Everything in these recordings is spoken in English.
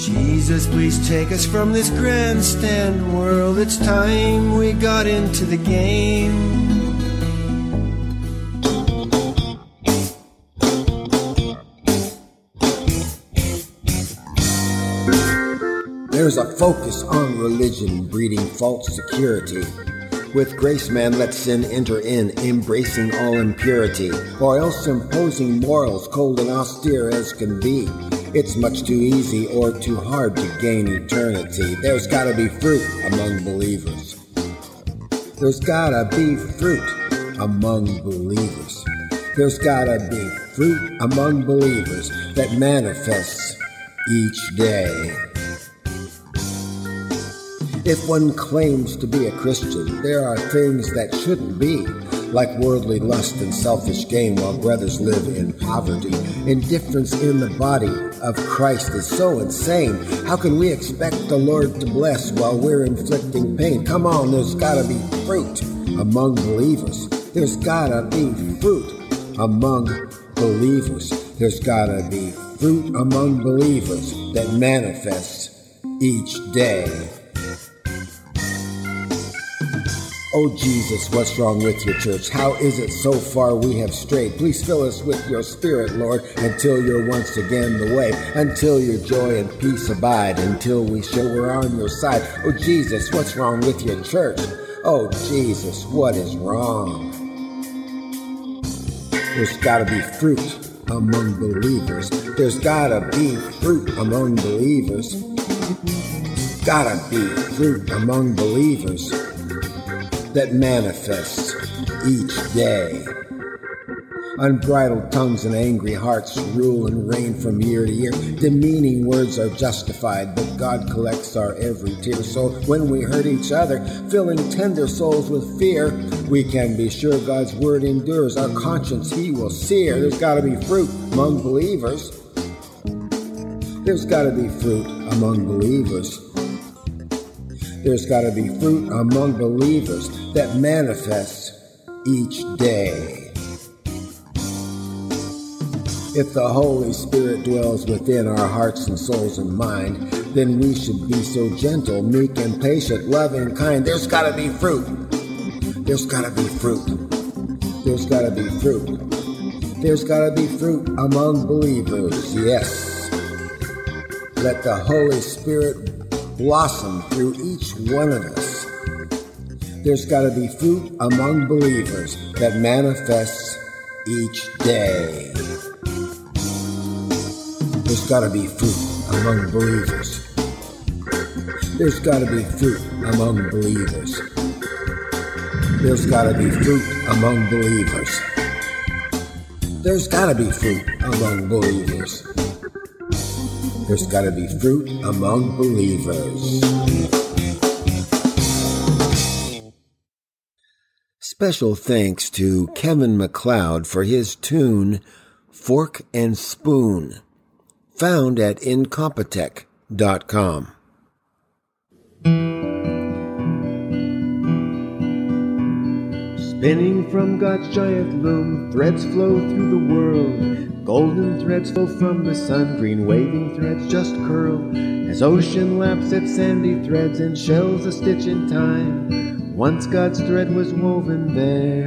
Jesus, please take us from this grandstand world. It's time we got into the game. There's a focus on religion breeding false security. With grace, man, let sin enter in, embracing all impurity, or else imposing morals cold and austere as can be. It's much too easy or too hard to gain eternity. There's gotta be fruit among believers. There's gotta be fruit among believers. There's gotta be fruit among believers that manifests each day. If one claims to be a Christian, there are things that shouldn't be, like worldly lust and selfish gain while brothers live in poverty. Indifference in the body of Christ is so insane. How can we expect the Lord to bless while we're inflicting pain? Come on, there's gotta be fruit among believers. There's gotta be fruit among believers. There's gotta be fruit among believers that manifests each day. Oh Jesus, what's wrong with your church? How is it so far we have strayed? Please fill us with your spirit, Lord, until you're once again the way, until your joy and peace abide, until we show we're on your side. Oh Jesus, what's wrong with your church? Oh Jesus, what is wrong? There's gotta be fruit among believers. There's gotta be fruit among believers. Gotta be fruit among believers that manifests each day. Unbridled tongues and angry hearts rule and reign from year to year. Demeaning words are justified, but God collects our every tear. So when we hurt each other, filling tender souls with fear, we can be sure God's word endures. Our conscience He will sear. There's got to be fruit among believers. There's got to be fruit among believers. There's got to be fruit among believers that manifests each day. If the Holy Spirit dwells within our hearts and souls and mind, then we should be so gentle, meek, and patient, loving, kind. There's got to be fruit. There's got to be fruit. There's got to be fruit. There's got to be fruit among believers, yes. Let the Holy Spirit blossom through each one of us. There's got to be fruit among believers that manifests each day. There's got to be fruit among believers. There's got to be fruit among believers. There's got to be fruit among believers. There's got to be fruit among believers. There's got to be fruit among believers. Special thanks to Kevin MacLeod for his tune Fork and Spoon, found at Incompetech.com. Spinning from God's giant loom, threads flow through the world. Golden threads flow from the sun, green waving threads just curl. As ocean laps at sandy threads and shells a stitch in time. Once God's thread was woven there.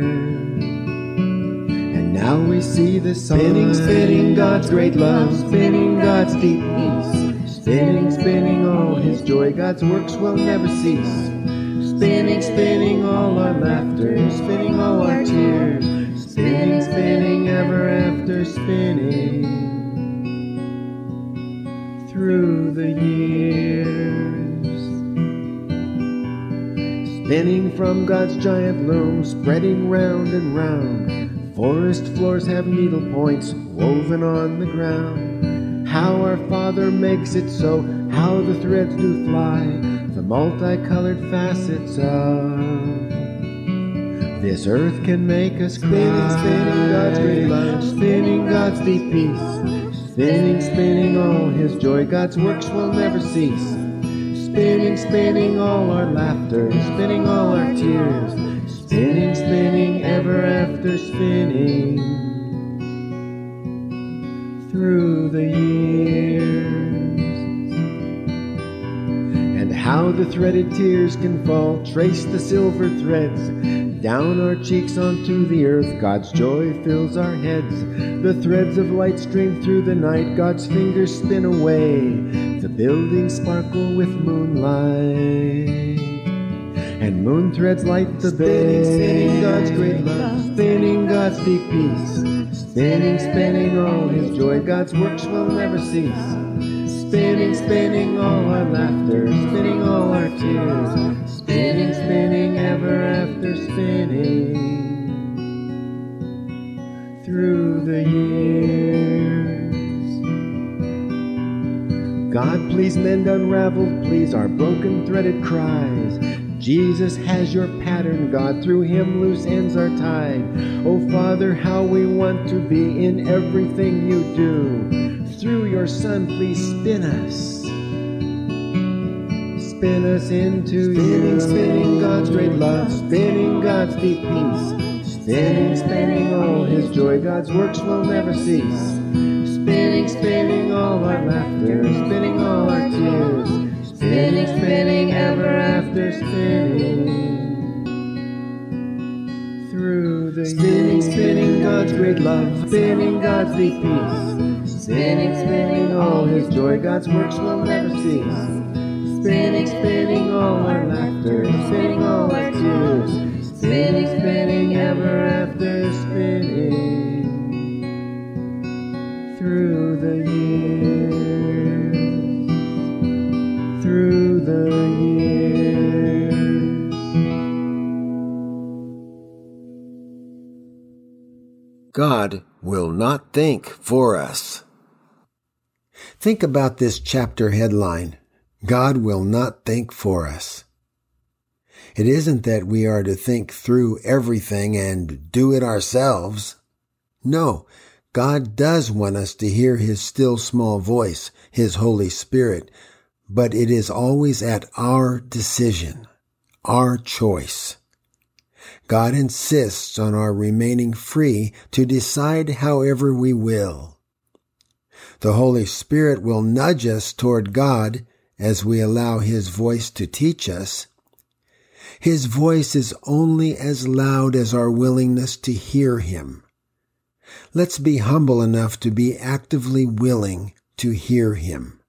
And now we see the sun spinning, spinning God's great love, spinning God's deep peace. Spinning, spinning all his joy, God's works will never cease. Spinning, spinning all our laughter, spinning all our tears, spinning, spinning ever after spinning through the years. Spinning from God's giant loom, spreading round and round. Forest floors have needle points woven on the ground. How our Father makes it so, how the threads do fly multicolored facets of this earth can make us cry. Spinning, spinning God's great love, spinning God's deep peace, spinning, spinning all His joy. God's works will never cease. Spinning, spinning all our laughter, spinning all our tears, spinning, spinning ever after spinning the threaded tears can fall, trace the silver threads down our cheeks onto the earth. God's joy fills our heads. The threads of light stream through the night. God's fingers spin away. The buildings sparkle with moonlight. And moon threads light the bay. Spinning God's great love, spinning God's deep peace. Spinning, spinning all his joy. God's works will never cease. Spinning, spinning all our laughter, spinning all our tears. Spinning, spinning ever after spinning through the years. God, please mend unraveled, please our broken threaded cries. Jesus has your pattern, God, through him loose ends are tied. Oh Father, how we want to be in everything you do. Through your Son, please spin us spin us into spinning, you. Spinning God's great love, spinning God's deep peace, spinning, spinning all His joy. God's works will never cease. Spinning, spinning all our laughter, spinning all our tears, spinning, spinning ever after spinning. Through the spinning, spinning God's great love, spinning God's deep peace, spinning, spinning all His joy. God's works will never cease. Spinning, spinning all our laughter, spinning all our tears, spinning, spinning ever after spinning through the years, through the years. God will not think for us. Think about this chapter headline God will not think for us. It isn't that we are to think through everything and do it ourselves. No, God does want us to hear His still small voice, His Holy Spirit, but it is always at our decision, our choice. God insists on our remaining free to decide however we will. The Holy Spirit will nudge us toward God as we allow His voice to teach us, His voice is only as loud as our willingness to hear Him. Let's be humble enough to be actively willing to hear Him.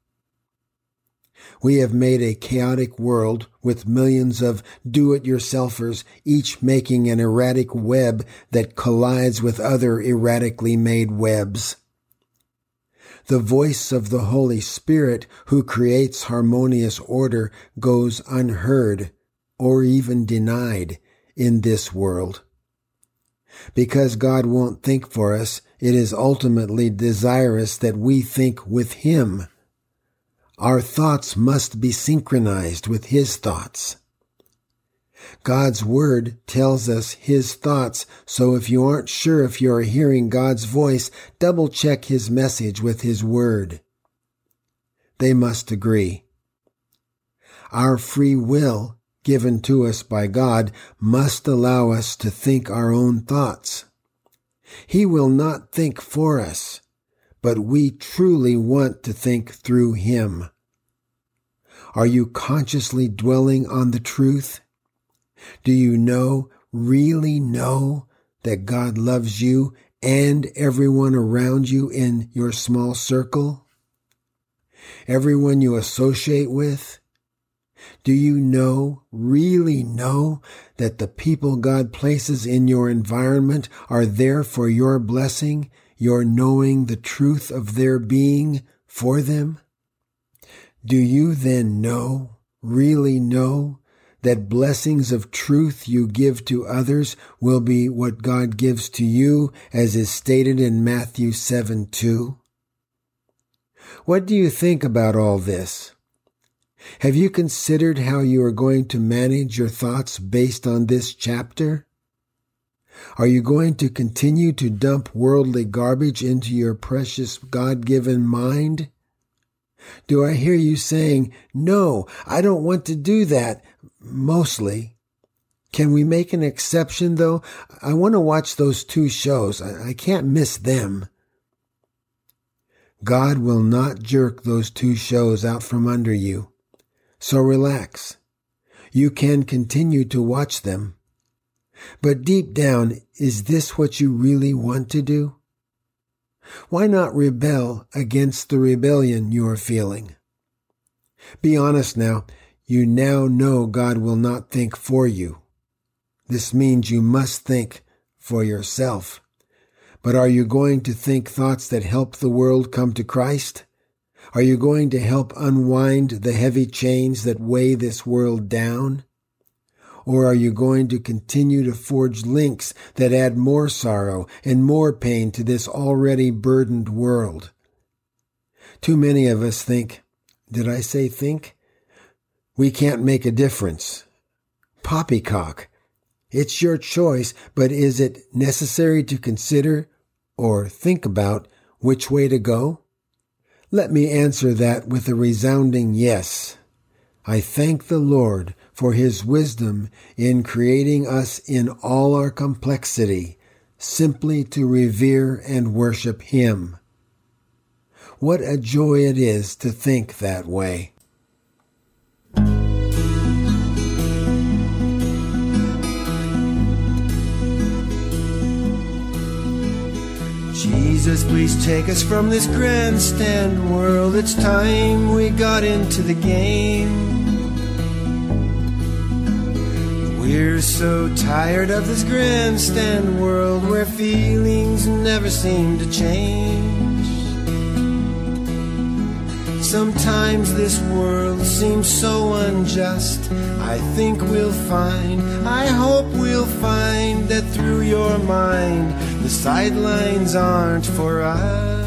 We have made a chaotic world with millions of do-it-yourselfers, each making an erratic web that collides with other erratically made webs. The voice of the Holy Spirit who creates harmonious order goes unheard or even denied in this world. Because God won't think for us, it is ultimately desirous that we think with Him. Our thoughts must be synchronized with His thoughts. God's Word tells us His thoughts, so if you aren't sure if you're hearing God's voice, double check His message with His Word. They must agree. Our free will, given to us by God, must allow us to think our own thoughts. He will not think for us, but we truly want to think through Him. Are you consciously dwelling on the truth? Do you know, really know, that God loves you and everyone around you in your small circle? Everyone you associate with? Do you know, really know, that the people God places in your environment are there for your blessing, your knowing the truth of their being for them? Do you then know, really know, that blessings of truth you give to others will be what God gives to you, as is stated in Matthew 7 2? What do you think about all this? Have you considered how you are going to manage your thoughts based on this chapter? Are you going to continue to dump worldly garbage into your precious God given mind? Do I hear you saying, No, I don't want to do that? Mostly. Can we make an exception, though? I want to watch those two shows. I, I can't miss them. God will not jerk those two shows out from under you. So relax. You can continue to watch them. But deep down, is this what you really want to do? Why not rebel against the rebellion you are feeling? Be honest now. You now know God will not think for you. This means you must think for yourself. But are you going to think thoughts that help the world come to Christ? Are you going to help unwind the heavy chains that weigh this world down? Or are you going to continue to forge links that add more sorrow and more pain to this already burdened world? Too many of us think, did I say think? We can't make a difference. Poppycock. It's your choice, but is it necessary to consider or think about which way to go? Let me answer that with a resounding yes. I thank the Lord for his wisdom in creating us in all our complexity, simply to revere and worship him. What a joy it is to think that way. Jesus, please take us from this grandstand world. It's time we got into the game. We're so tired of this grandstand world where feelings never seem to change. Sometimes this world seems so unjust. I think we'll find, I hope we'll find that through your mind, the sidelines aren't for us.